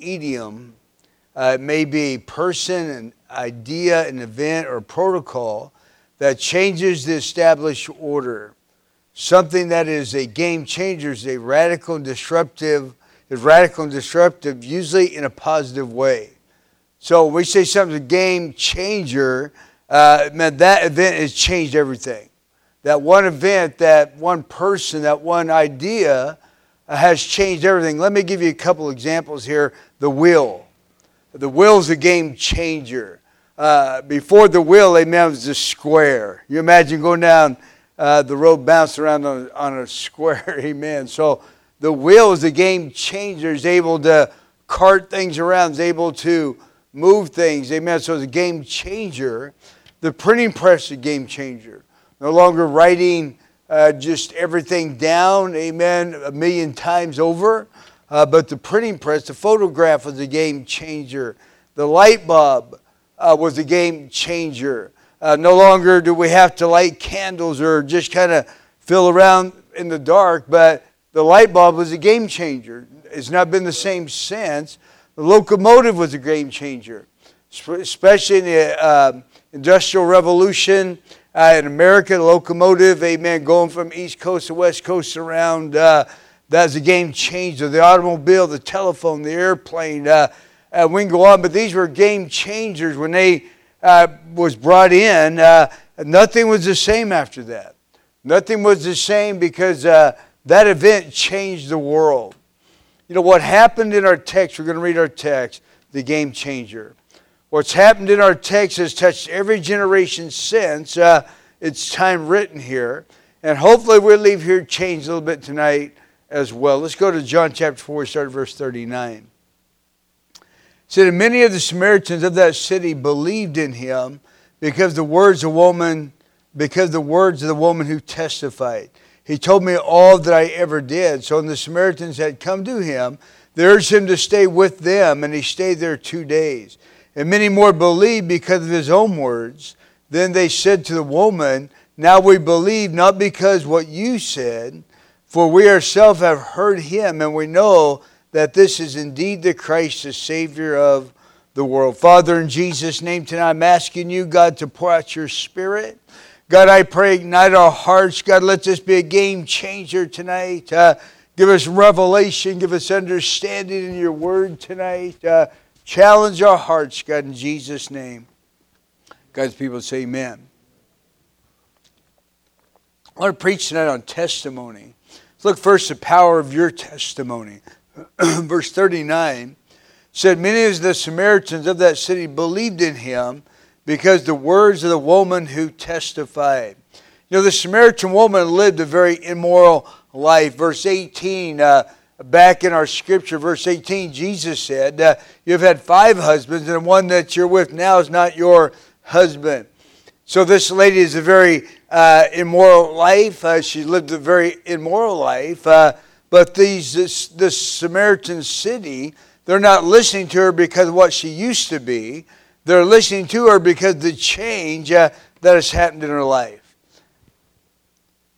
idiom. Uh, it may be person, an idea, an event, or protocol that changes the established order. Something that is a game changer is a radical and disruptive, is radical and disruptive, usually in a positive way. So we say something's a game changer, uh, man, that event has changed everything. That one event, that one person, that one idea has changed everything. Let me give you a couple examples here. The will. The will is a game changer. Uh, before the will, amen, was a square. You imagine going down uh, the road, bouncing around on, on a square, amen. So the will is a game changer. Is able to cart things around. Is able to move things. Amen. So it's a game changer. The printing press is a game changer. No longer writing uh, just everything down, amen, a million times over. Uh, but the printing press, the photograph was a game changer. The light bulb uh, was a game changer. Uh, no longer do we have to light candles or just kind of fill around in the dark, but the light bulb was a game changer. It's not been the same since. The locomotive was a game changer, especially in the uh, Industrial Revolution uh, in America. The locomotive, amen, going from East Coast to West Coast around. Uh, that's a game changer. The automobile, the telephone, the airplane. Uh, uh, we can go on, but these were game changers when they uh, was brought in. Uh, nothing was the same after that. Nothing was the same because uh, that event changed the world. You know, what happened in our text, we're going to read our text, the game changer. What's happened in our text has touched every generation since uh, it's time written here. And hopefully we'll leave here changed a little bit tonight as well. Let's go to John chapter 4, start at verse 39. It said, many of the Samaritans of that city believed in him because the words of woman, because the words of the woman who testified. He told me all that I ever did. So when the Samaritans had come to him, they urged him to stay with them, and he stayed there two days. And many more believed because of his own words. Then they said to the woman, Now we believe not because what you said, for we ourselves have heard him, and we know that this is indeed the Christ, the Savior of the world. Father, in Jesus' name tonight, I'm asking you, God, to pour out your Spirit. God, I pray, ignite our hearts. God, let this be a game changer tonight. Uh, give us revelation, give us understanding in your word tonight. Uh, challenge our hearts, God, in Jesus' name. God's people say amen. I want to preach tonight on testimony. Let's look first the power of your testimony. Verse 39 said, Many of the Samaritans of that city believed in him because the words of the woman who testified. You know, the Samaritan woman lived a very immoral life. Verse 18, uh, back in our scripture, verse 18, Jesus said, uh, You've had five husbands, and the one that you're with now is not your husband. So this lady is a very uh, immoral life. Uh, she lived a very immoral life. Uh, but these this, this Samaritan city, they're not listening to her because of what she used to be. They're listening to her because the change uh, that has happened in her life.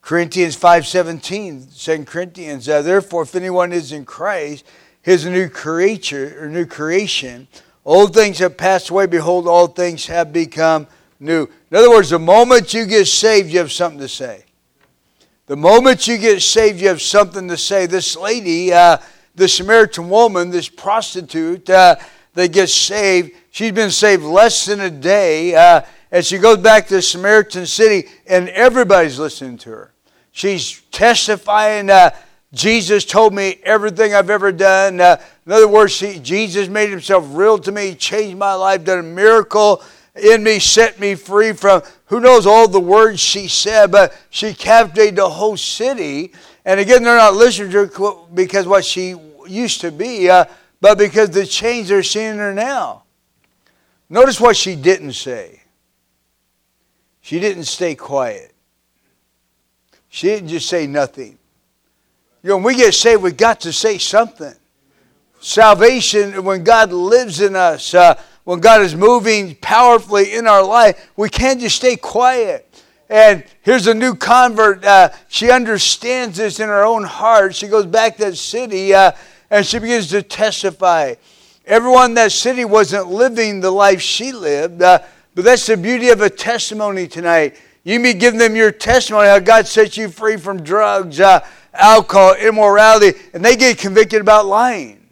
Corinthians 5.17, 2 Corinthians, uh, therefore if anyone is in Christ, he is a new creature or new creation. Old things have passed away, behold, all things have become new. In other words, the moment you get saved, you have something to say. The moment you get saved, you have something to say. This lady, uh, the Samaritan woman, this prostitute uh, that gets saved, She's been saved less than a day, uh, and she goes back to the Samaritan city, and everybody's listening to her. She's testifying, uh, Jesus told me everything I've ever done. Uh, in other words, Jesus made himself real to me, changed my life, done a miracle in me, set me free from who knows all the words she said, but she captivated the whole city. And again, they're not listening to her because what she used to be, uh, but because the change they're seeing in her now. Notice what she didn't say. She didn't stay quiet. She didn't just say nothing. You know, when we get saved, we've got to say something. Salvation, when God lives in us, uh, when God is moving powerfully in our life, we can't just stay quiet. And here's a new convert. Uh, she understands this in her own heart. She goes back to that city. Uh, and she begins to testify. Everyone in that city wasn't living the life she lived, uh, but that's the beauty of a testimony tonight. You be giving them your testimony how God set you free from drugs, uh, alcohol, immorality, and they get convicted about lying.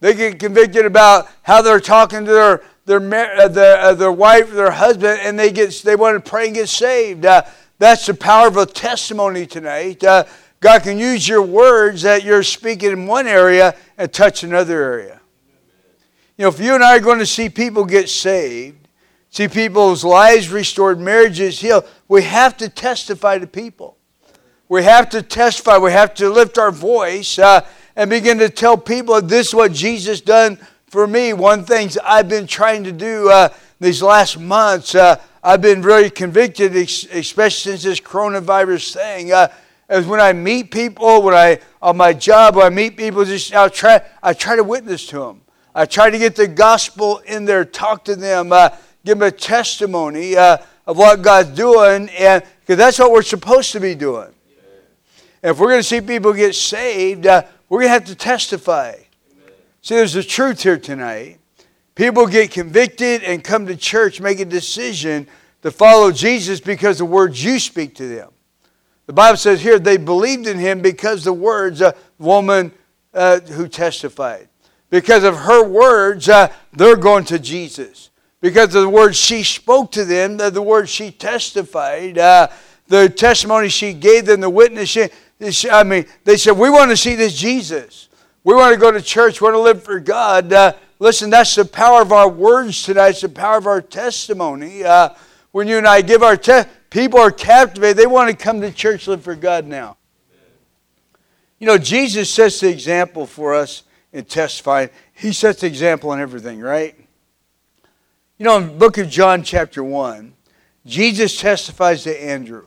They get convicted about how they're talking to their their uh, their, uh, their wife, their husband, and they get they want to pray and get saved. Uh, that's the power of a testimony tonight. Uh, God can use your words that you're speaking in one area and touch another area. You know, if you and I are going to see people get saved, see people's lives restored, marriages healed, we have to testify to people. We have to testify. We have to lift our voice. Uh, and begin to tell people this is what Jesus done for me. One thing I've been trying to do uh, these last months, uh, I've been very convicted, especially since this coronavirus thing. Uh, is when I meet people, when I on my job, when I meet people, just I try I try to witness to them. I try to get the gospel in there, talk to them, uh, give them a testimony uh, of what God's doing, and because that's what we're supposed to be doing. If we're going to see people get saved, uh, we're going to have to testify. Amen. See, there's a truth here tonight. People get convicted and come to church, make a decision to follow Jesus because the words you speak to them. The Bible says here they believed in him because the words a woman uh, who testified. Because of her words, uh, they're going to Jesus. Because of the words she spoke to them, the, the words she testified, uh, the testimony she gave them, the witness she, I mean, they said, We want to see this Jesus. We want to go to church. We want to live for God. Uh, listen, that's the power of our words tonight. It's the power of our testimony. Uh, when you and I give our test, people are captivated. They want to come to church, live for God now. You know, Jesus sets the example for us in testifying. He sets the example in everything, right? You know, in the book of John, chapter 1, Jesus testifies to Andrew.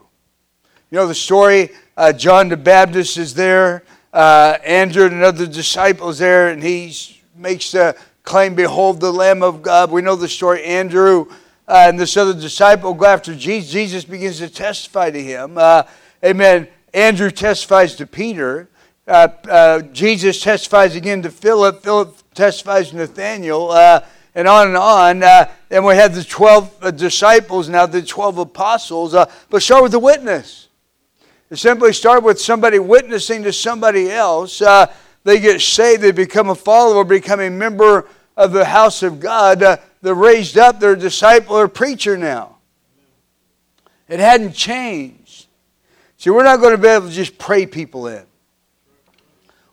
You know the story? Uh, John the Baptist is there. Uh, Andrew and another disciple is there, and he makes the claim, Behold the Lamb of God. We know the story. Andrew uh, and this other disciple go after Jesus. Jesus begins to testify to him. Uh, amen. Andrew testifies to Peter. Uh, uh, Jesus testifies again to Philip. Philip testifies to Nathaniel and on and on. And we have the 12 uh, disciples now, the 12 apostles. Uh, but start with the witness. It simply start with somebody witnessing to somebody else. Uh, they get saved, they become a follower, become a member of the house of God. Uh, they're raised up, they're a disciple or preacher now. It hadn't changed. See, we're not going to be able to just pray people in.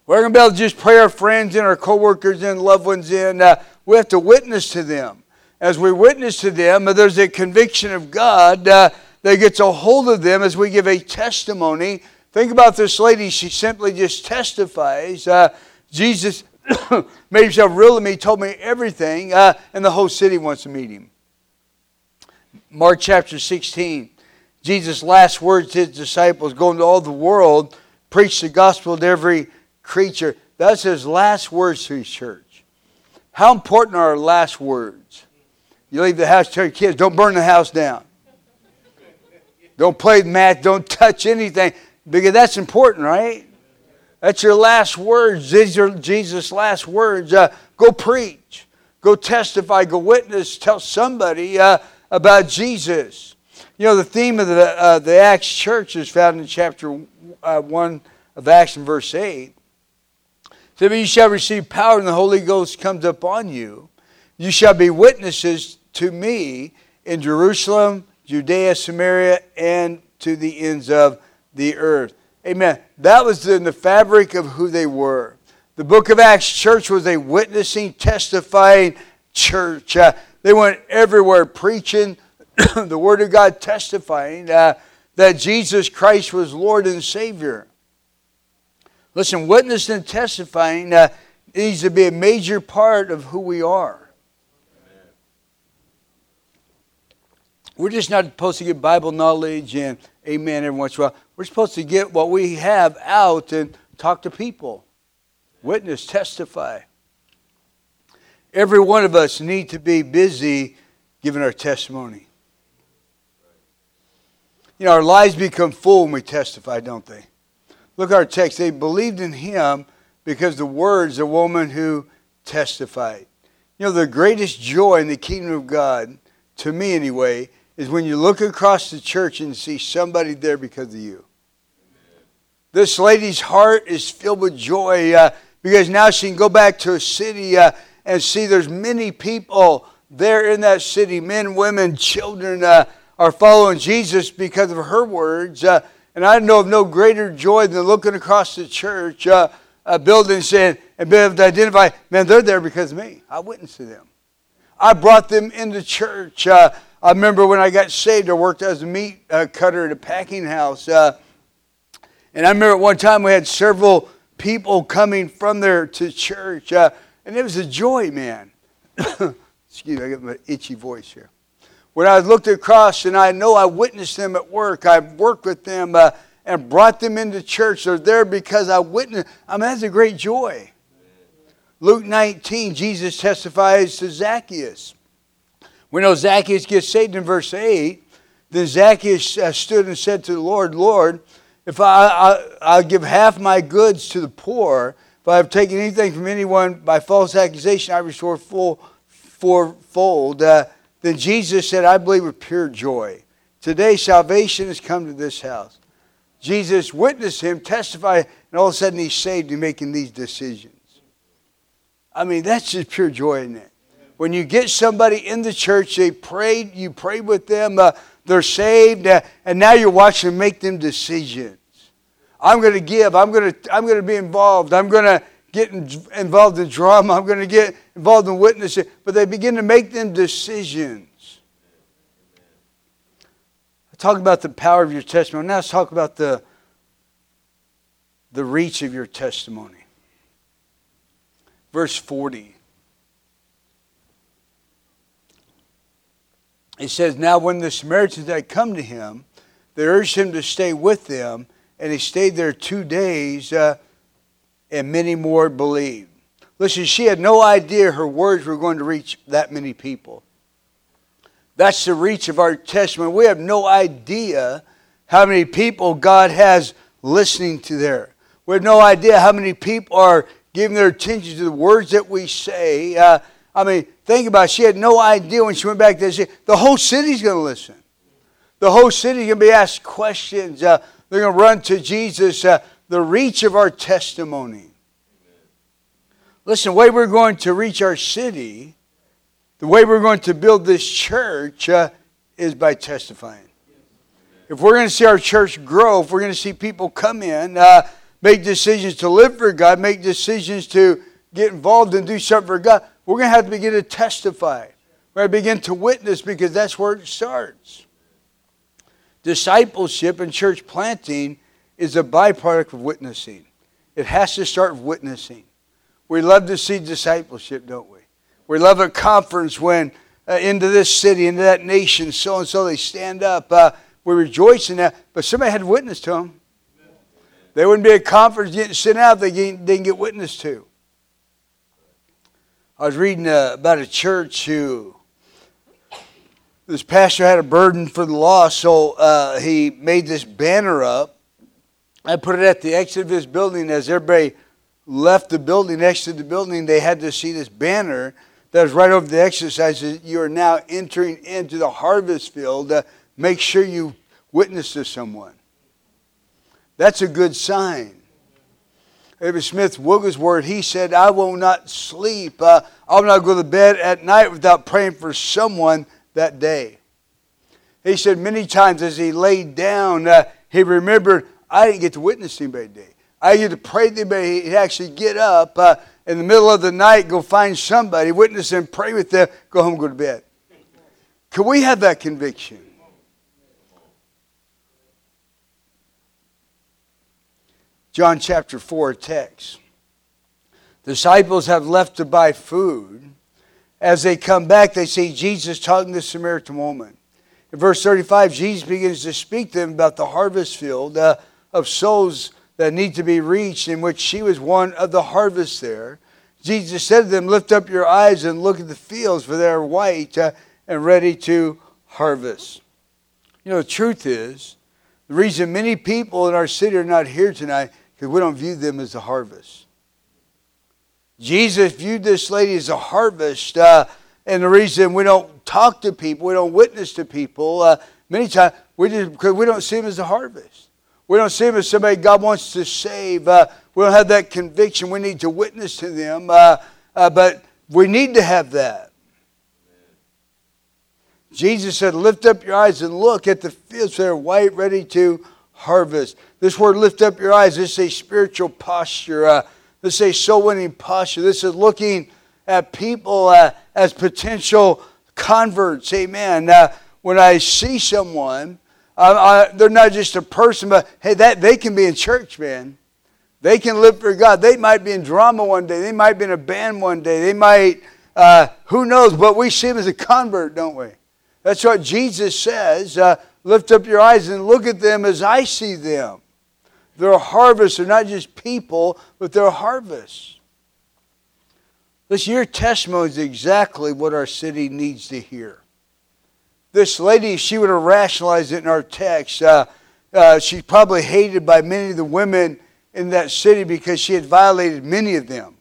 We're going to be able to just pray our friends in, our coworkers in, loved ones in. Uh, we have to witness to them. As we witness to them, there's a conviction of God. Uh, that gets a hold of them as we give a testimony. Think about this lady. She simply just testifies. Uh, Jesus made himself real to me, told me everything, uh, and the whole city wants to meet him. Mark chapter 16. Jesus' last words to his disciples go into all the world, preach the gospel to every creature. That's his last words to his church. How important are our last words? You leave the house, tell your kids, don't burn the house down. Don't play math. Don't touch anything because that's important, right? That's your last words. These are Jesus' last words. Uh, go preach. Go testify. Go witness. Tell somebody uh, about Jesus. You know, the theme of the, uh, the Acts church is found in chapter uh, 1 of Acts in verse 8. So you shall receive power and the Holy Ghost comes upon you. You shall be witnesses to me in Jerusalem, Judea, Samaria, and to the ends of the earth. Amen. That was in the fabric of who they were. The book of Acts church was a witnessing, testifying church. Uh, they went everywhere preaching the Word of God, testifying uh, that Jesus Christ was Lord and Savior. Listen, witnessing and testifying uh, needs to be a major part of who we are. We're just not supposed to get Bible knowledge and amen every once in a while. We're supposed to get what we have out and talk to people, witness, testify. Every one of us need to be busy giving our testimony. You know, our lives become full when we testify, don't they? Look at our text. They believed in him because the words of a woman who testified. You know, the greatest joy in the kingdom of God, to me anyway, is when you look across the church and see somebody there because of you. This lady's heart is filled with joy uh, because now she can go back to a city uh, and see there's many people there in that city men, women, children uh, are following Jesus because of her words. Uh, and I know of no greater joy than looking across the church uh, building saying, and being able to identify, man, they're there because of me. I witnessed to them. I brought them into church. I remember when I got saved, I worked as a meat uh, cutter at a packing house. Uh, and I remember one time we had several people coming from there to church. Uh, and it was a joy, man. Excuse me, I got my itchy voice here. When I looked across and I know I witnessed them at work, I worked with them uh, and brought them into church. They're there because I witnessed. I mean, that's a great joy. Luke 19, Jesus testifies to Zacchaeus. We know Zacchaeus gets saved in verse 8. Then Zacchaeus uh, stood and said to the Lord, Lord, if I, I, give half my goods to the poor, if I have taken anything from anyone by false accusation, I restore full fourfold. Uh, then Jesus said, I believe with pure joy. Today salvation has come to this house. Jesus witnessed him, testified, and all of a sudden he's saved and making these decisions. I mean, that's just pure joy in it. When you get somebody in the church, they prayed, you prayed with them, uh, they're saved, uh, and now you're watching them make them decisions. I'm going to give. I'm going to, I'm going to be involved. I'm going to get involved in drama. I'm going to get involved in witnessing. But they begin to make them decisions. I talk about the power of your testimony. Now let's talk about the, the reach of your testimony. Verse 40. It says, Now when the Samaritans had come to him, they urged him to stay with them and he stayed there two days, uh, and many more believed. Listen, she had no idea her words were going to reach that many people. That's the reach of our testimony. We have no idea how many people God has listening to there. We have no idea how many people are giving their attention to the words that we say. Uh, I mean, think about it. She had no idea when she went back there. The whole city's going to listen. The whole city's going to be asked questions. Uh, they're going to run to Jesus, uh, the reach of our testimony. Listen, the way we're going to reach our city, the way we're going to build this church uh, is by testifying. If we're going to see our church grow, if we're going to see people come in, uh, make decisions to live for God, make decisions to get involved and do something for God, we're going to have to begin to testify. We're going to begin to witness because that's where it starts. Discipleship and church planting is a byproduct of witnessing. It has to start with witnessing. We love to see discipleship, don't we? We love a conference when uh, into this city, into that nation, so and so they stand up. Uh, we rejoice in that, but somebody had to witness to them. There wouldn't be a conference getting sent out they didn't get witness to. I was reading uh, about a church who this pastor had a burden for the lost, so uh, he made this banner up. I put it at the exit of his building. As everybody left the building, exited the building, they had to see this banner that was right over the exercises. You are now entering into the harvest field. Uh, make sure you witness to someone. That's a good sign. David Smith Wigglesworth, he said, I will not sleep. Uh, I will not go to bed at night without praying for someone that day. He said many times as he laid down, uh, he remembered, I didn't get to witness anybody today. I get to pray to anybody. He'd actually get up uh, in the middle of the night, go find somebody, witness them, pray with them, go home, go to bed. Can we have that conviction? John chapter 4 text. Disciples have left to buy food as they come back, they see Jesus talking to the Samaritan woman. In verse 35, Jesus begins to speak to them about the harvest field uh, of souls that need to be reached, in which she was one of the harvest there. Jesus said to them, Lift up your eyes and look at the fields, for they are white uh, and ready to harvest. You know, the truth is, the reason many people in our city are not here tonight because we don't view them as a harvest. Jesus viewed this lady as a harvest. Uh, and the reason we don't talk to people, we don't witness to people, uh, many times we just because we don't see them as a harvest. We don't see them as somebody God wants to save. Uh, we don't have that conviction. We need to witness to them, uh, uh, but we need to have that. Jesus said, Lift up your eyes and look at the fields that are white, ready to harvest. This word, lift up your eyes, this is a spiritual posture. Uh, this is a soul winning posture. This is looking at people uh, as potential converts. Amen. Uh, when I see someone, uh, I, they're not just a person, but hey, that they can be in church, man. They can live for God. They might be in drama one day. They might be in a band one day. They might, uh, who knows? But we see them as a convert, don't we? That's what Jesus says. Lift up your eyes and look at them as I see them. They're a harvest. They're not just people, but they're a harvest. Listen, your testimony is exactly what our city needs to hear. This lady, she would have rationalized it in our text. Uh, uh, she's probably hated by many of the women in that city because she had violated many of them.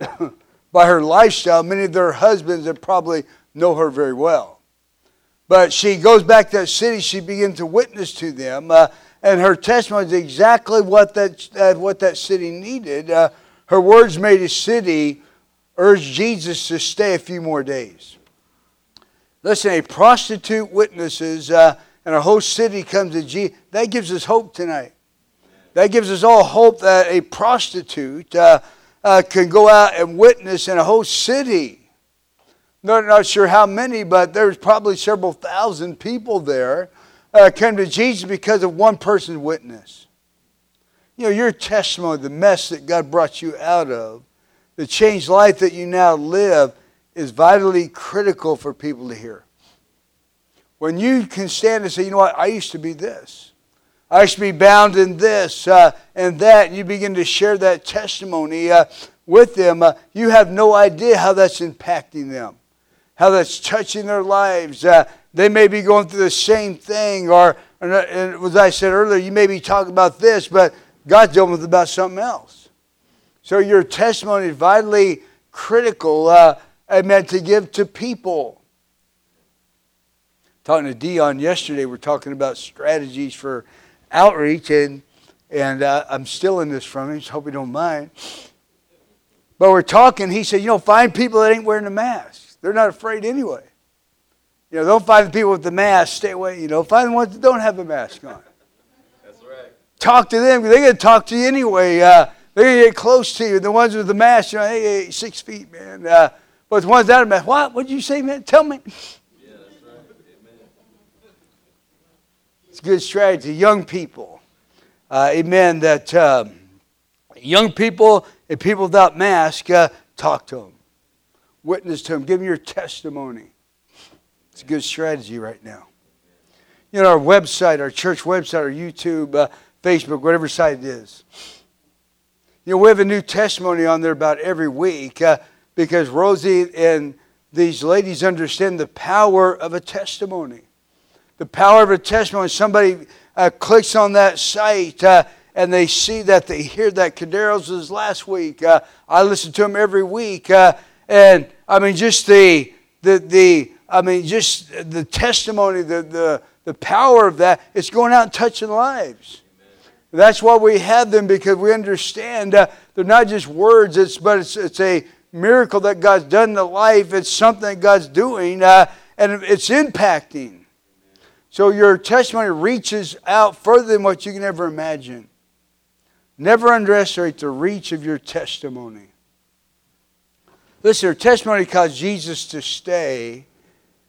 by her lifestyle, many of their husbands that probably know her very well. But she goes back to that city. She begins to witness to them. Uh, and her testimony is exactly what that, uh, what that city needed. Uh, her words made a city urge Jesus to stay a few more days. Listen, a prostitute witnesses, uh, and a whole city comes to Jesus. That gives us hope tonight. That gives us all hope that a prostitute uh, uh, can go out and witness in a whole city not, not sure how many, but there's probably several thousand people there uh, came to Jesus because of one person's witness. You know, your testimony, the mess that God brought you out of, the changed life that you now live, is vitally critical for people to hear. When you can stand and say, you know what, I used to be this. I used to be bound in this uh, and that, and you begin to share that testimony uh, with them, uh, you have no idea how that's impacting them how that's touching their lives. Uh, they may be going through the same thing, or, and as I said earlier, you may be talking about this, but God's dealing with about something else. So your testimony is vitally critical, uh, meant to give to people. Talking to Dion yesterday, we're talking about strategies for outreach, and and uh, I'm still in this from him, so hope you don't mind. But we're talking, he said, you know, find people that ain't wearing a mask. They're not afraid anyway. You know, don't find the people with the mask. Stay away. You know, find the ones that don't have the mask on. That's right. Talk to them. They're going to talk to you anyway. Uh, they're going to get close to you. The ones with the mask, you know, hey, hey six feet, man. Uh, but the ones without a mask, what? What did you say, man? Tell me. Yeah, that's right. Amen. It's a good strategy. Young people. Uh, amen. That um, young people and people without masks, uh, talk to them witness to Him. Give Him your testimony. It's a good strategy right now. You know, our website, our church website, our YouTube, uh, Facebook, whatever site it is. You know, we have a new testimony on there about every week uh, because Rosie and these ladies understand the power of a testimony. The power of a testimony. Somebody uh, clicks on that site uh, and they see that, they hear that Caderos was last week. Uh, I listen to him every week. Uh, and I mean, just the, the, the I mean, just the testimony, the, the, the power of that, it's going out and touching lives. That's why we have them because we understand uh, they're not just words, it's, but it's, it's a miracle that God's done in the life. It's something that God's doing uh, and it's impacting. So your testimony reaches out further than what you can ever imagine. Never underestimate the reach of your testimony. Listen, her testimony caused Jesus to stay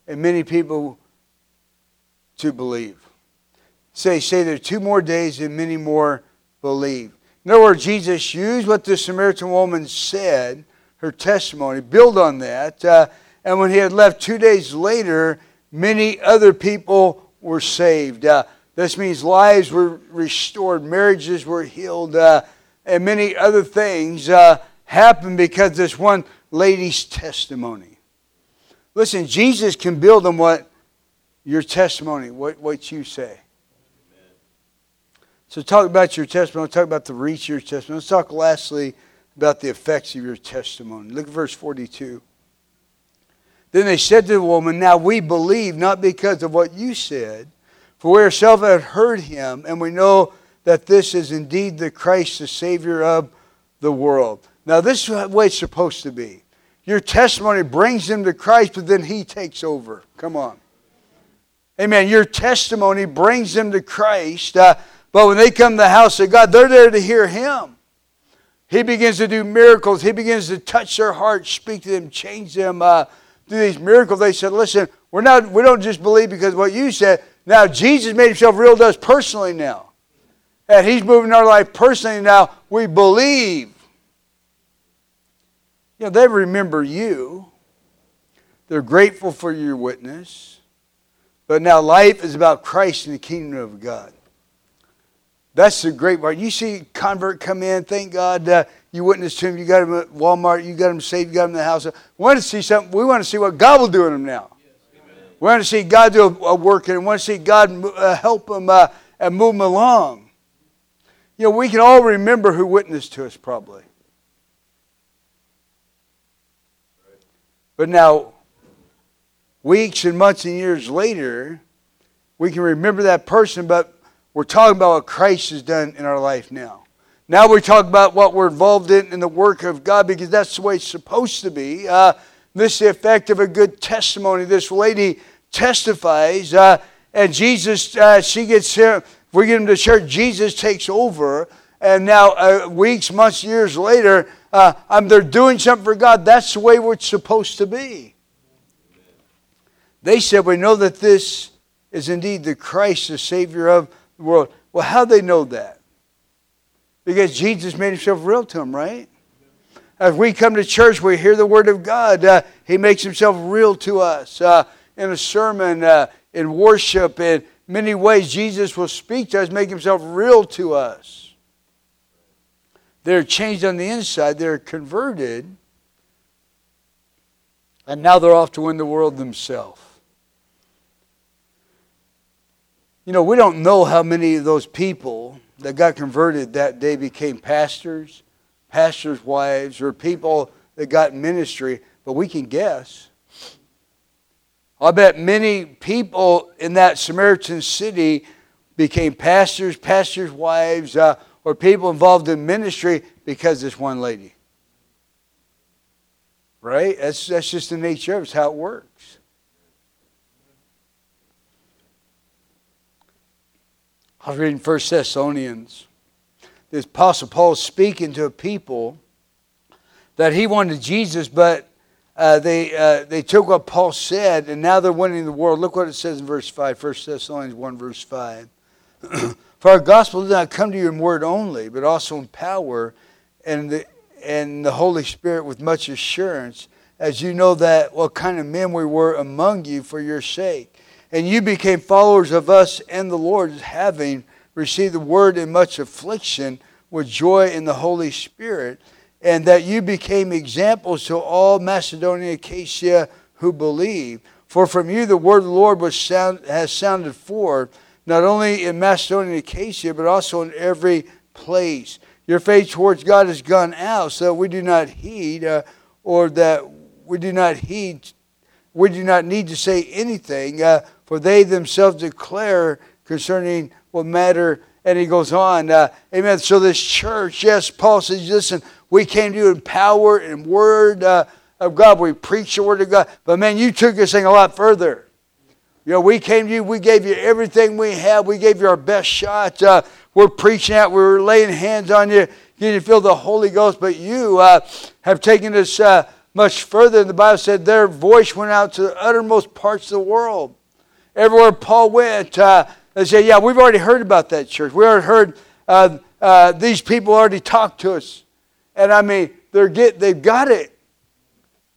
and many people to believe. Say, say there are two more days and many more believe. In other words, Jesus used what the Samaritan woman said, her testimony, build on that. Uh, and when he had left two days later, many other people were saved. Uh, this means lives were restored, marriages were healed, uh, and many other things uh, happened because this one lady's testimony. Listen, Jesus can build on what your testimony, what, what you say. So talk about your testimony. Talk about the reach of your testimony. Let's talk lastly about the effects of your testimony. Look at verse 42. Then they said to the woman, Now we believe not because of what you said, for we ourselves have heard him, and we know that this is indeed the Christ, the Savior of the world. Now, this is the way it's supposed to be. Your testimony brings them to Christ, but then he takes over. Come on. Amen. Your testimony brings them to Christ, uh, but when they come to the house of God, they're there to hear him. He begins to do miracles. He begins to touch their hearts, speak to them, change them, uh, do these miracles. They said, listen, we're not, we don't just believe because what you said. Now, Jesus made himself real to us personally now. And he's moving our life personally now. We believe. You know, they remember you. They're grateful for your witness. But now life is about Christ and the kingdom of God. That's the great part. You see convert come in, thank God uh, you witnessed to him, you got him at Walmart, you got him saved, you got him in the house. We want to see something. We want to see what God will do in him now. Yes, we want to see God do a, work in him. We want to see God uh, help him uh, and move him along. You know, we can all remember who witnessed to us probably. But now, weeks and months and years later, we can remember that person, but we're talking about what Christ has done in our life now. Now we talk about what we're involved in in the work of God because that's the way it's supposed to be. Uh, this is the effect of a good testimony. This lady testifies, uh, and Jesus, uh, she gets here. We get him to church. Jesus takes over, and now uh, weeks, months, years later, uh, um, they're doing something for God. That's the way we're supposed to be. They said, "We know that this is indeed the Christ, the Savior of the world." Well, how they know that? Because Jesus made himself real to them, right? As we come to church, we hear the Word of God. Uh, he makes himself real to us. Uh, in a sermon, uh, in worship, in many ways, Jesus will speak to us, make himself real to us. They're changed on the inside, they're converted, and now they're off to win the world themselves. You know, we don't know how many of those people that got converted that day became pastors, pastors' wives, or people that got ministry, but we can guess. I bet many people in that Samaritan city became pastors, pastors' wives, uh, or people involved in ministry because this one lady. Right? That's, that's just the nature of it. It's how it works. I was reading First Thessalonians. The Apostle Paul speaking to a people that he wanted Jesus, but uh, they, uh, they took what Paul said, and now they're winning the world. Look what it says in verse 5, 1 Thessalonians 1, verse 5. For our gospel did not come to you in word only, but also in power and the, and the Holy Spirit with much assurance, as you know that what kind of men we were among you for your sake. And you became followers of us and the Lord, having received the word in much affliction with joy in the Holy Spirit, and that you became examples to all Macedonia and Achaia who believe. For from you the word of the Lord was sound, has sounded forth, not only in Macedonia and Achaia, but also in every place. Your faith towards God has gone out, so that we do not heed, uh, or that we do not heed, we do not need to say anything. Uh, for they themselves declare concerning what matter. And he goes on, uh, amen. So this church, yes, Paul says, listen, we came to you in power and word uh, of God. We preach the word of God. But man, you took this thing a lot further. You know, we came to you, we gave you everything we had, we gave you our best shot. Uh, we're preaching out, we are laying hands on you, you feel the Holy Ghost. But you uh, have taken us uh, much further. And the Bible said their voice went out to the uttermost parts of the world. Everywhere Paul went, uh, they said, Yeah, we've already heard about that church. We already heard uh, uh, these people already talked to us. And I mean, they're get, they've got it.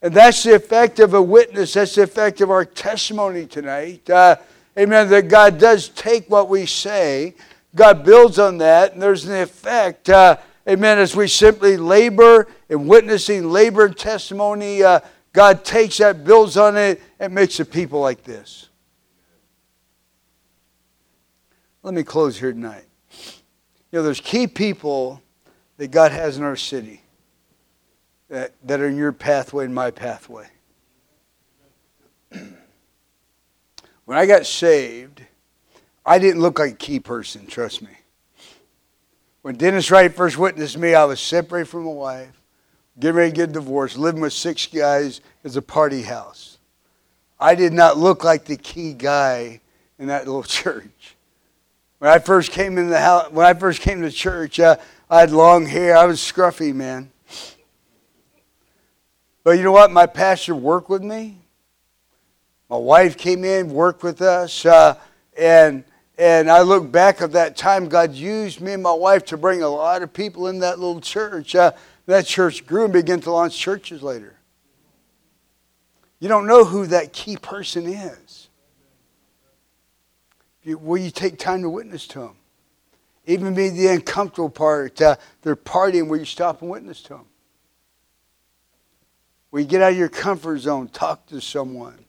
And that's the effect of a witness. That's the effect of our testimony tonight. Uh, amen. That God does take what we say, God builds on that, and there's an effect. Uh, amen. As we simply labor in witnessing, labor and testimony, uh, God takes that, builds on it, and makes a people like this. Let me close here tonight. You know, there's key people that God has in our city. That, are in your pathway and my pathway. when I got saved, I didn't look like a key person, trust me. When Dennis Wright first witnessed me, I was separated from my wife, getting ready to get divorced, living with six guys as a party house. I did not look like the key guy in that little church. When I first came in the house, when I first came to church, uh, I had long hair. I was scruffy, man. But you know what? My pastor worked with me. My wife came in, worked with us, uh, and and I look back at that time. God used me and my wife to bring a lot of people in that little church. Uh, that church grew and began to launch churches later. You don't know who that key person is. will you take time to witness to them? Even be the uncomfortable part. Uh, they're partying where you stop and witness to them. Where you get out of your comfort zone, talk to someone.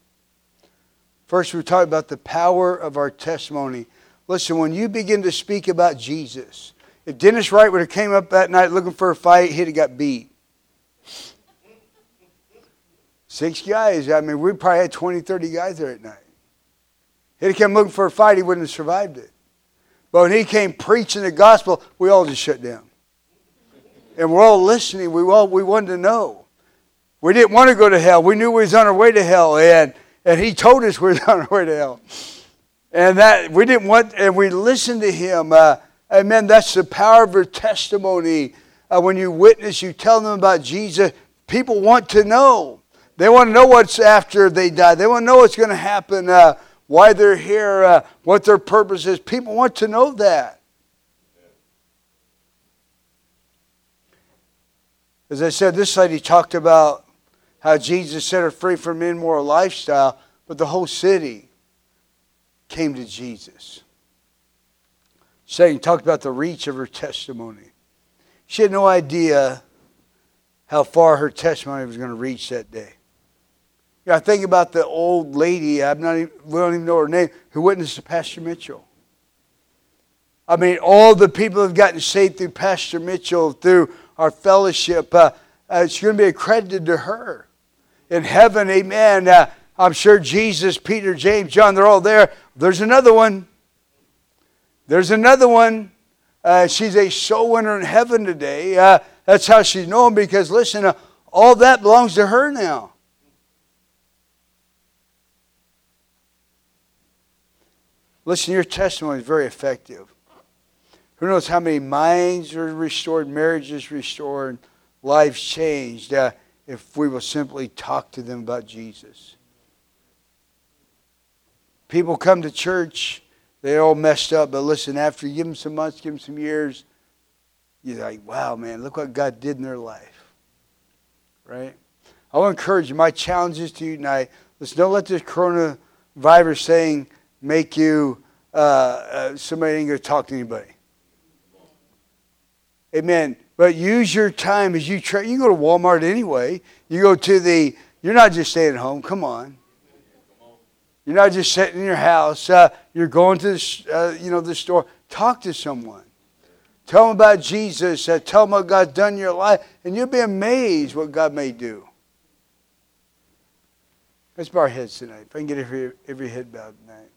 First, we're talking about the power of our testimony. Listen, when you begin to speak about Jesus, if Dennis Wright would have came up that night looking for a fight, he'd have got beat. Six guys. I mean, we probably had 20, 30 guys there at night. He'd have come looking for a fight, he wouldn't have survived it. But when he came preaching the gospel, we all just shut down. And we're all listening. We all we wanted to know. We didn't want to go to hell. We knew we was on our way to hell, and and he told us we was on our way to hell. And that we didn't want, and we listened to him. Uh, amen. That's the power of your testimony. Uh, when you witness, you tell them about Jesus. People want to know. They want to know what's after they die. They want to know what's going to happen. Uh, why they're here, uh, what their purpose is. People want to know that. As I said, this lady talked about how Jesus set her free from immoral lifestyle, but the whole city came to Jesus. Saying, talked about the reach of her testimony. She had no idea how far her testimony was going to reach that day. You know, I think about the old lady, I'm not even, we don't even know her name, who witnessed to Pastor Mitchell. I mean, all the people have gotten saved through Pastor Mitchell, through our fellowship. Uh, uh, it's going to be accredited to her. In heaven, amen. Uh, I'm sure Jesus, Peter, James, John, they're all there. There's another one. There's another one. Uh, she's a soul winner in heaven today. Uh, that's how she's known because, listen, uh, all that belongs to her now. Listen, your testimony is very effective. Who knows how many minds are restored, marriages restored, lives changed uh, if we will simply talk to them about Jesus. People come to church, they're all messed up, but listen, after you give them some months, give them some years, you're like, wow, man, look what God did in their life. Right? I want to encourage you. My challenge is to you tonight. Listen, don't let this coronavirus thing make you uh, uh, somebody ain't going to talk to anybody. Amen. But use your time as you try. You go to Walmart anyway. You go to the. You're not just staying at home. Come on. You're not just sitting in your house. Uh, you're going to the, uh, you know the store. Talk to someone. Tell them about Jesus. Uh, tell them what God's done in your life, and you'll be amazed what God may do. Let's bow our heads tonight. If I can get every, every head bowed tonight.